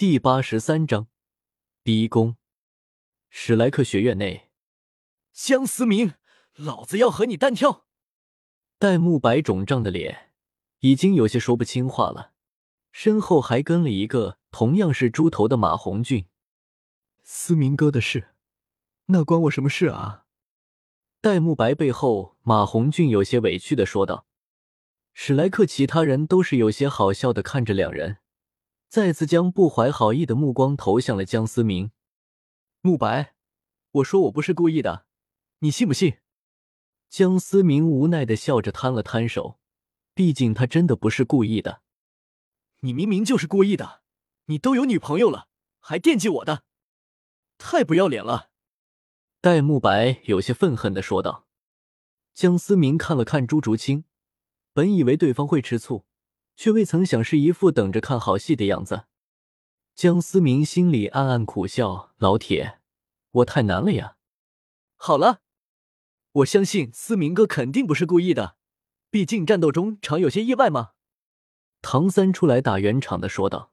第八十三章逼宫。史莱克学院内，江思明，老子要和你单挑！戴沐白肿胀的脸已经有些说不清话了，身后还跟了一个同样是猪头的马红俊。思明哥的事，那关我什么事啊？戴沐白背后，马红俊有些委屈的说道。史莱克其他人都是有些好笑的看着两人。再次将不怀好意的目光投向了江思明。慕白，我说我不是故意的，你信不信？江思明无奈的笑着摊了摊手，毕竟他真的不是故意的。你明明就是故意的，你都有女朋友了，还惦记我的，太不要脸了！戴沐白有些愤恨的说道。江思明看了看朱竹清，本以为对方会吃醋。却未曾想是一副等着看好戏的样子。江思明心里暗暗苦笑：“老铁，我太难了呀。”好了，我相信思明哥肯定不是故意的，毕竟战斗中常有些意外嘛。唐三出来打圆场的说道。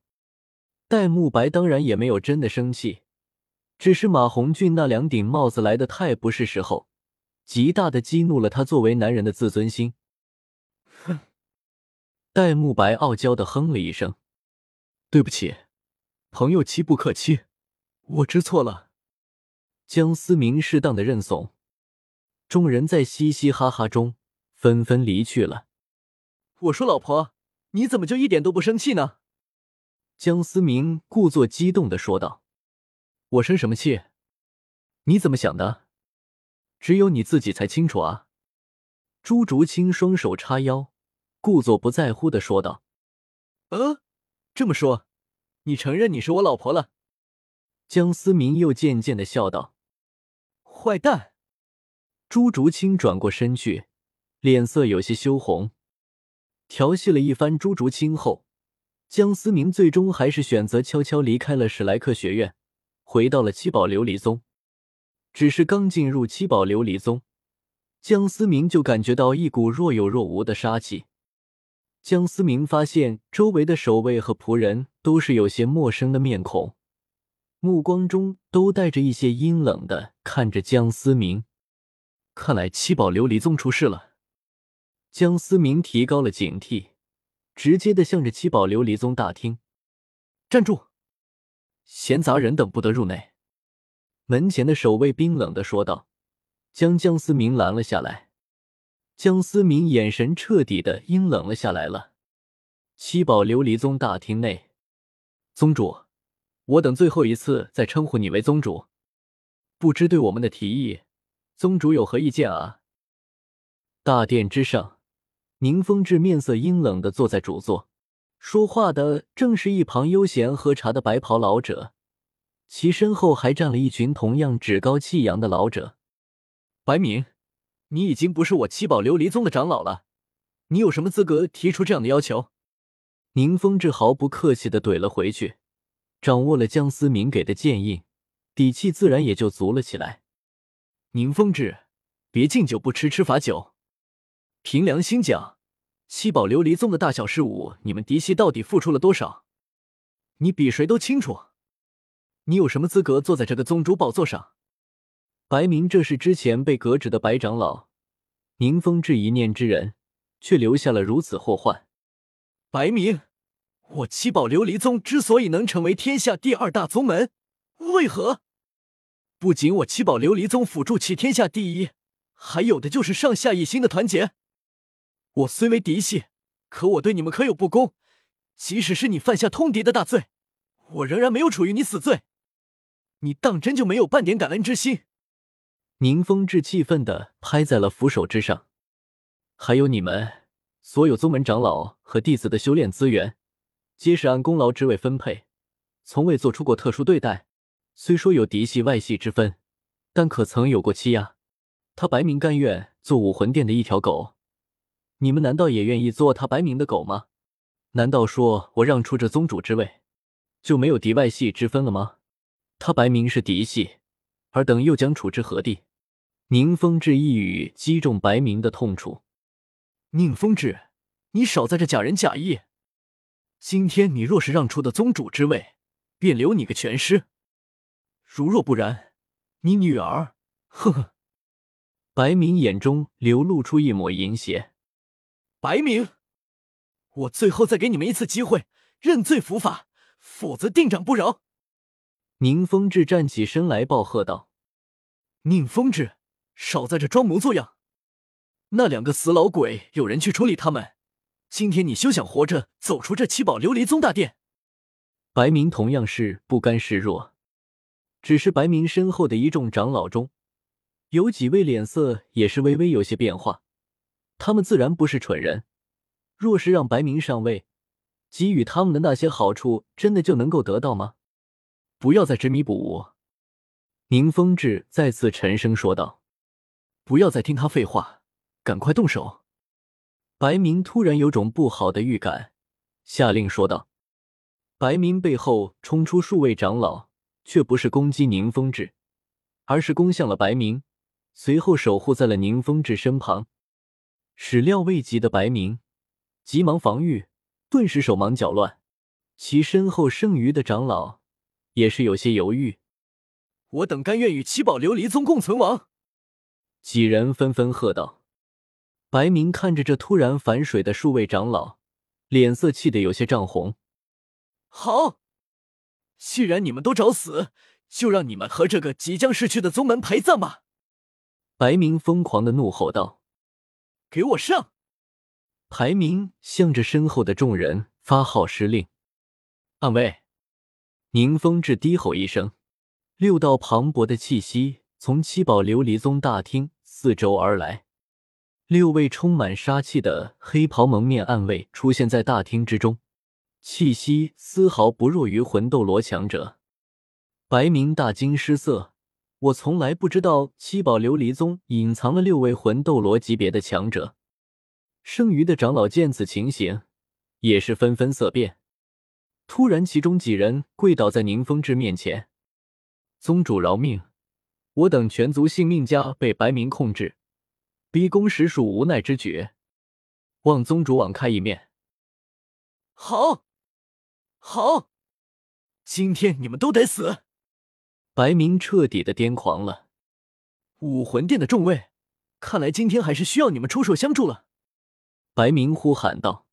戴沐白当然也没有真的生气，只是马红俊那两顶帽子来的太不是时候，极大的激怒了他作为男人的自尊心。戴沐白傲娇的哼了一声：“对不起，朋友妻不可欺，我知错了。”江思明适当的认怂，众人在嘻嘻哈哈中纷纷离去了。我说：“老婆，你怎么就一点都不生气呢？”江思明故作激动的说道：“我生什么气？你怎么想的？只有你自己才清楚啊。”朱竹清双手叉腰。故作不在乎的说道：“呃，这么说，你承认你是我老婆了？”江思明又渐渐的笑道：“坏蛋！”朱竹清转过身去，脸色有些羞红。调戏了一番朱竹清后，江思明最终还是选择悄悄离开了史莱克学院，回到了七宝琉璃宗。只是刚进入七宝琉璃宗，江思明就感觉到一股若有若无的杀气。江思明发现周围的守卫和仆人都是有些陌生的面孔，目光中都带着一些阴冷的看着江思明。看来七宝琉璃宗出事了。江思明提高了警惕，直接的向着七宝琉璃宗大厅站住！闲杂人等不得入内。门前的守卫冰冷的说道，将江思明拦了下来。江思明眼神彻底的阴冷了下来了。七宝琉璃宗大厅内，宗主，我等最后一次再称呼你为宗主，不知对我们的提议，宗主有何意见啊？大殿之上，宁风致面色阴冷的坐在主座，说话的正是一旁悠闲喝茶的白袍老者，其身后还站了一群同样趾高气扬的老者。白明。你已经不是我七宝琉璃宗的长老了，你有什么资格提出这样的要求？宁风致毫不客气的怼了回去，掌握了江思明给的建议，底气自然也就足了起来。宁风致，别敬酒不吃吃罚酒，凭良心讲，七宝琉璃宗的大小事务，你们嫡系到底付出了多少？你比谁都清楚。你有什么资格坐在这个宗主宝座上？白明，这是之前被革职的白长老，宁风致一念之人，却留下了如此祸患。白明，我七宝琉璃宗之所以能成为天下第二大宗门，为何？不仅我七宝琉璃宗辅助其天下第一，还有的就是上下一心的团结。我虽为嫡系，可我对你们可有不公。即使是你犯下通敌的大罪，我仍然没有处于你死罪。你当真就没有半点感恩之心？宁风致气愤的拍在了扶手之上，还有你们所有宗门长老和弟子的修炼资源，皆是按功劳职位分配，从未做出过特殊对待。虽说有嫡系外系之分，但可曾有过欺压？他白明甘愿做武魂殿的一条狗，你们难道也愿意做他白明的狗吗？难道说我让出这宗主之位，就没有嫡外系之分了吗？他白明是嫡系，尔等又将处之何地？宁风致一语击中白明的痛处。宁风致，你少在这假仁假义！今天你若是让出的宗主之位，便留你个全尸；如若不然，你女儿，呵呵。白明眼中流露出一抹淫邪。白明，我最后再给你们一次机会，认罪伏法，否则定斩不饶。宁风致站起身来，暴喝道：“宁风致，少在这装模作样！那两个死老鬼，有人去处理他们。今天你休想活着走出这七宝琉璃宗大殿！”白明同样是不甘示弱，只是白明身后的一众长老中。有几位脸色也是微微有些变化，他们自然不是蠢人。若是让白明上位，给予他们的那些好处，真的就能够得到吗？不要再执迷不悟。宁风致再次沉声说道：“不要再听他废话，赶快动手。”白明突然有种不好的预感，下令说道。白明背后冲出数位长老，却不是攻击宁风致，而是攻向了白明。随后守护在了宁风致身旁，始料未及的白明急忙防御，顿时手忙脚乱。其身后剩余的长老也是有些犹豫。我等甘愿与七宝琉璃宗共存亡。几人纷纷喝道。白明看着这突然反水的数位长老，脸色气得有些涨红。好，既然你们都找死，就让你们和这个即将逝去的宗门陪葬吧。白明疯狂的怒吼道：“给我上！”排明向着身后的众人发号施令：“暗卫！”宁风致低吼一声，六道磅礴的气息从七宝琉璃宗大厅四周而来，六位充满杀气的黑袍蒙面暗卫出现在大厅之中，气息丝毫不弱于魂斗罗强者。白明大惊失色。我从来不知道七宝琉璃宗隐藏了六位魂斗罗级别的强者。剩余的长老见此情形，也是纷纷色变。突然，其中几人跪倒在宁风致面前：“宗主饶命！我等全族性命家被白明控制，逼宫实属无奈之举，望宗主网开一面。”好，好，今天你们都得死！白明彻底的癫狂了，武魂殿的众位，看来今天还是需要你们出手相助了。白明呼喊道：“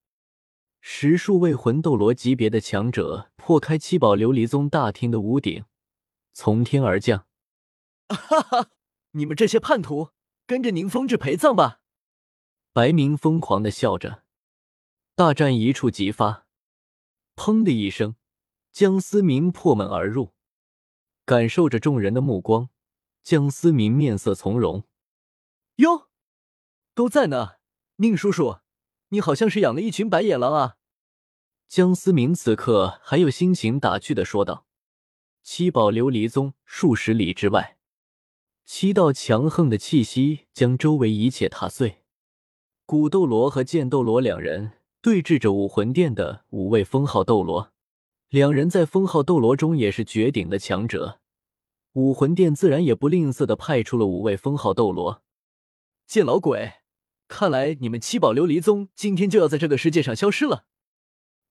十数位魂斗罗级别的强者破开七宝琉璃宗大厅的屋顶，从天而降。哈哈，你们这些叛徒，跟着宁风致陪葬吧！”白明疯狂的笑着。大战一触即发，砰的一声，江思明破门而入。感受着众人的目光，江思明面色从容。哟，都在呢，宁叔叔，你好像是养了一群白眼狼啊！江思明此刻还有心情打趣的说道。七宝琉璃宗数十里之外，七道强横的气息将周围一切踏碎。古斗罗和剑斗罗两人对峙着武魂殿的五位封号斗罗。两人在封号斗罗中也是绝顶的强者，武魂殿自然也不吝啬的派出了五位封号斗罗。见老鬼，看来你们七宝琉璃宗今天就要在这个世界上消失了。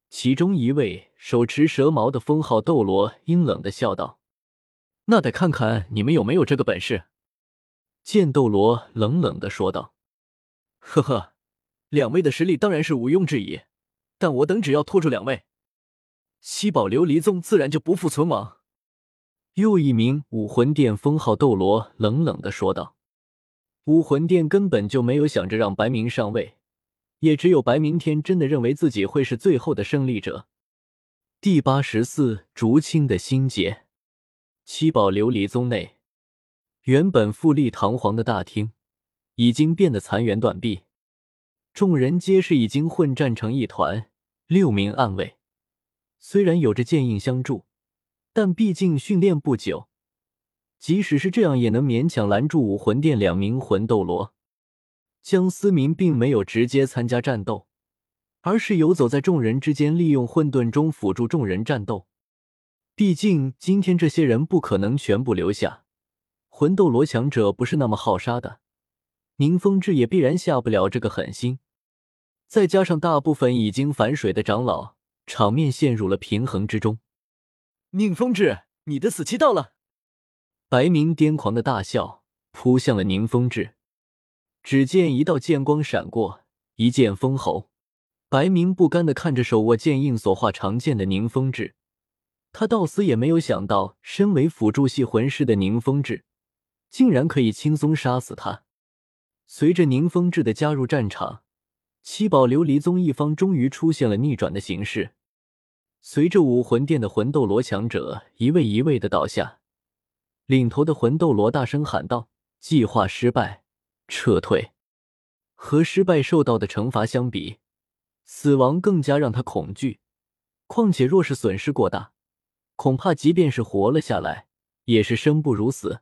其中一位手持蛇矛的封号斗罗阴冷的笑道：“那得看看你们有没有这个本事。”剑斗罗冷冷的说道：“呵呵，两位的实力当然是毋庸置疑，但我等只要拖住两位。”七宝琉璃宗自然就不复存亡。又一名武魂殿封号斗罗冷冷的说道：“武魂殿根本就没有想着让白明上位，也只有白明天真的认为自己会是最后的胜利者。”第八十四竹青的心结。七宝琉璃宗内，原本富丽堂皇的大厅已经变得残垣断壁，众人皆是已经混战成一团。六名暗卫。虽然有着剑印相助，但毕竟训练不久，即使是这样，也能勉强拦住武魂殿两名魂斗罗。江思明并没有直接参加战斗，而是游走在众人之间，利用混沌中辅助众人战斗。毕竟今天这些人不可能全部留下，魂斗罗强者不是那么好杀的，宁风致也必然下不了这个狠心。再加上大部分已经反水的长老。场面陷入了平衡之中。宁风致，你的死期到了！白明癫狂的大笑，扑向了宁风致。只见一道剑光闪过，一剑封喉。白明不甘的看着手握剑印所化长剑的宁风致，他到死也没有想到，身为辅助系魂师的宁风致，竟然可以轻松杀死他。随着宁风致的加入战场，七宝琉璃宗一方终于出现了逆转的形势。随着武魂殿的魂斗罗强者一位一位的倒下，领头的魂斗罗大声喊道：“计划失败，撤退。”和失败受到的惩罚相比，死亡更加让他恐惧。况且，若是损失过大，恐怕即便是活了下来，也是生不如死。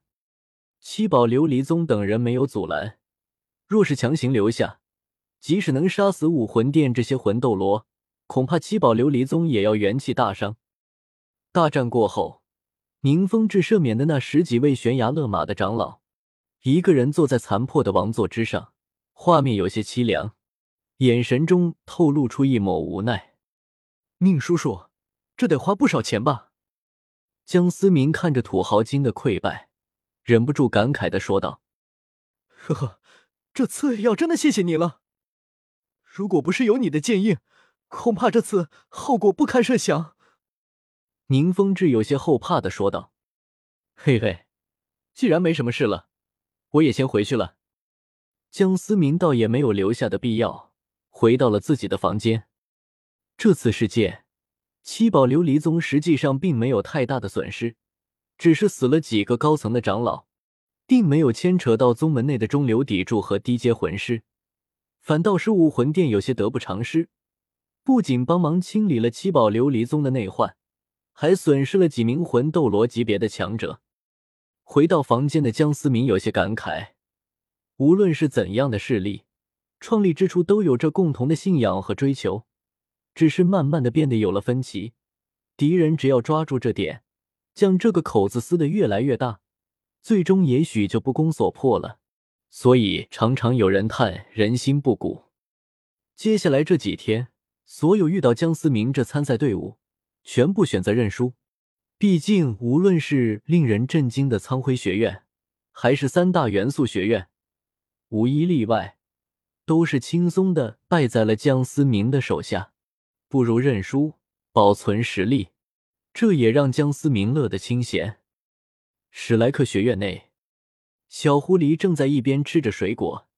七宝琉璃宗等人没有阻拦，若是强行留下，即使能杀死武魂殿这些魂斗罗。恐怕七宝琉璃宗也要元气大伤。大战过后，宁风致赦免的那十几位悬崖勒马的长老，一个人坐在残破的王座之上，画面有些凄凉，眼神中透露出一抹无奈。宁叔叔，这得花不少钱吧？江思明看着土豪金的溃败，忍不住感慨的说道：“呵呵，这次要真的谢谢你了。如果不是有你的剑印。”恐怕这次后果不堪设想。”宁风致有些后怕的说道。“嘿嘿，既然没什么事了，我也先回去了。”江思明倒也没有留下的必要，回到了自己的房间。这次事件，七宝琉璃宗实际上并没有太大的损失，只是死了几个高层的长老，并没有牵扯到宗门内的中流砥柱和低阶魂师，反倒是武魂殿有些得不偿失。不仅帮忙清理了七宝琉璃宗的内患，还损失了几名魂斗罗级别的强者。回到房间的江思明有些感慨：无论是怎样的势力，创立之初都有着共同的信仰和追求，只是慢慢的变得有了分歧。敌人只要抓住这点，将这个口子撕得越来越大，最终也许就不攻所破了。所以常常有人叹人心不古。接下来这几天。所有遇到江思明这参赛队伍，全部选择认输。毕竟，无论是令人震惊的苍辉学院，还是三大元素学院，无一例外，都是轻松的败在了江思明的手下。不如认输，保存实力。这也让江思明乐得清闲。史莱克学院内，小狐狸正在一边吃着水果，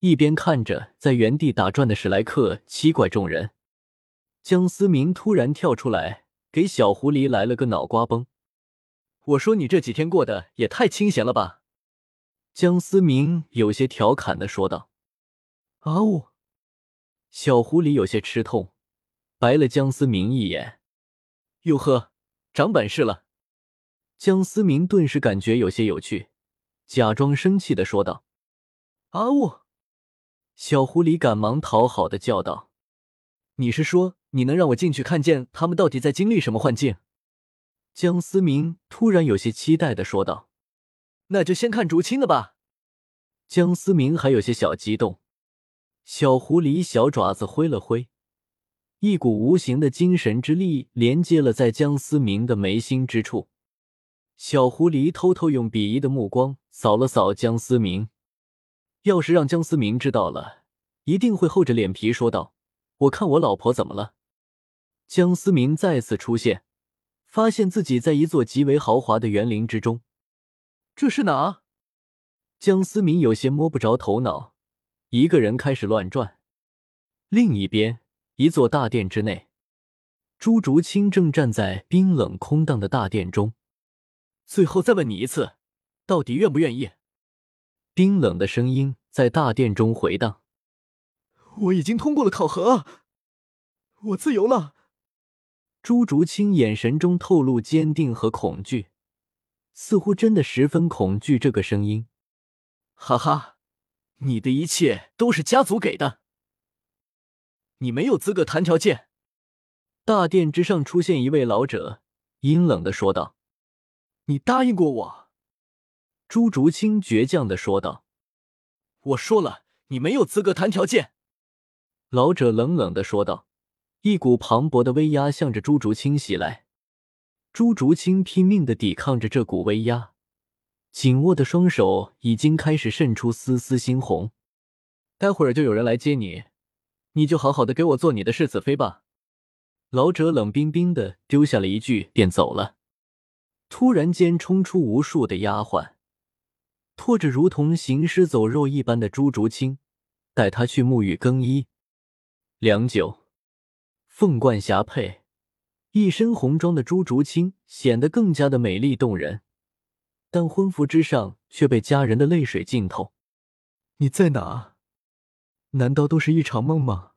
一边看着在原地打转的史莱克七怪众人。江思明突然跳出来，给小狐狸来了个脑瓜崩。我说你这几天过得也太清闲了吧？江思明有些调侃的说道。啊呜！小狐狸有些吃痛，白了江思明一眼。哟呵，长本事了。江思明顿时感觉有些有趣，假装生气的说道。啊呜！小狐狸赶忙讨好的叫道。你是说？你能让我进去看见他们到底在经历什么幻境？江思明突然有些期待的说道：“那就先看竹青的吧。”江思明还有些小激动。小狐狸小爪子挥了挥，一股无形的精神之力连接了在江思明的眉心之处。小狐狸偷偷用鄙夷的目光扫了扫江思明，要是让江思明知道了，一定会厚着脸皮说道：“我看我老婆怎么了？”江思明再次出现，发现自己在一座极为豪华的园林之中。这是哪？江思明有些摸不着头脑，一个人开始乱转。另一边，一座大殿之内，朱竹清正站在冰冷空荡的大殿中。最后再问你一次，到底愿不愿意？冰冷的声音在大殿中回荡。我已经通过了考核，我自由了。朱竹清眼神中透露坚定和恐惧，似乎真的十分恐惧这个声音。哈哈，你的一切都是家族给的，你没有资格谈条件。大殿之上出现一位老者，阴冷的说道：“你答应过我。”朱竹清倔强的说道：“我说了，你没有资格谈条件。”老者冷冷的说道。一股磅礴的威压向着朱竹清袭来，朱竹清拼命的抵抗着这股威压，紧握的双手已经开始渗出丝丝猩红。待会儿就有人来接你，你就好好的给我做你的世子妃吧。老者冷冰冰的丢下了一句，便走了。突然间，冲出无数的丫鬟，拖着如同行尸走肉一般的朱竹清，带他去沐浴更衣。良久，凤冠霞帔。一身红装的朱竹清显得更加的美丽动人，但婚服之上却被家人的泪水浸透。你在哪？难道都是一场梦吗？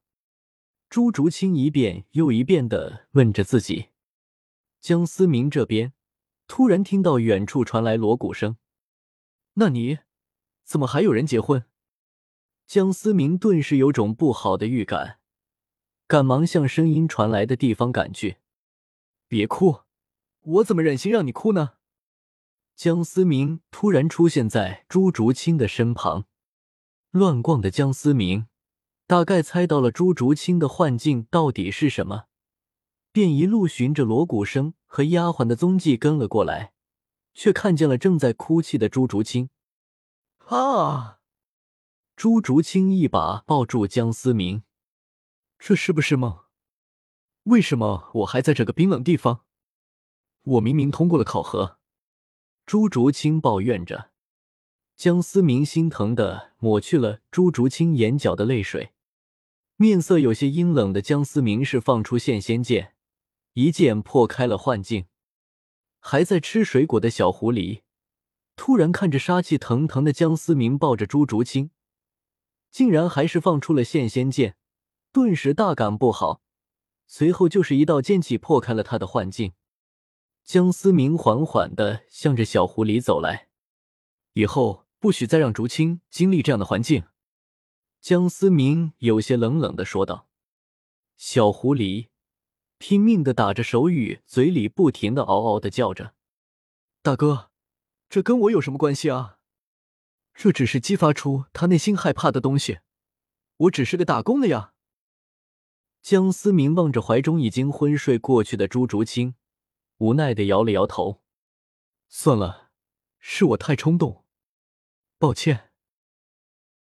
朱竹清一遍又一遍的问着自己。江思明这边突然听到远处传来锣鼓声，那你怎么还有人结婚？江思明顿时有种不好的预感，赶忙向声音传来的地方赶去。别哭，我怎么忍心让你哭呢？江思明突然出现在朱竹清的身旁，乱逛的江思明大概猜到了朱竹清的幻境到底是什么，便一路循着锣鼓声和丫鬟的踪迹跟了过来，却看见了正在哭泣的朱竹清。啊！朱竹清一把抱住江思明，这是不是梦？为什么我还在这个冰冷地方？我明明通过了考核。朱竹清抱怨着，江思明心疼的抹去了朱竹清眼角的泪水，面色有些阴冷的江思明是放出现仙剑，一剑破开了幻境。还在吃水果的小狐狸突然看着杀气腾腾的江思明抱着朱竹清，竟然还是放出了现仙剑，顿时大感不好。随后就是一道剑气破开了他的幻境，江思明缓缓的向着小狐狸走来，以后不许再让竹青经历这样的环境。江思明有些冷冷的说道。小狐狸拼命的打着手语，嘴里不停的嗷嗷的叫着：“大哥，这跟我有什么关系啊？这只是激发出他内心害怕的东西，我只是个打工的呀。”江思明望着怀中已经昏睡过去的朱竹清，无奈的摇了摇头：“算了，是我太冲动，抱歉。”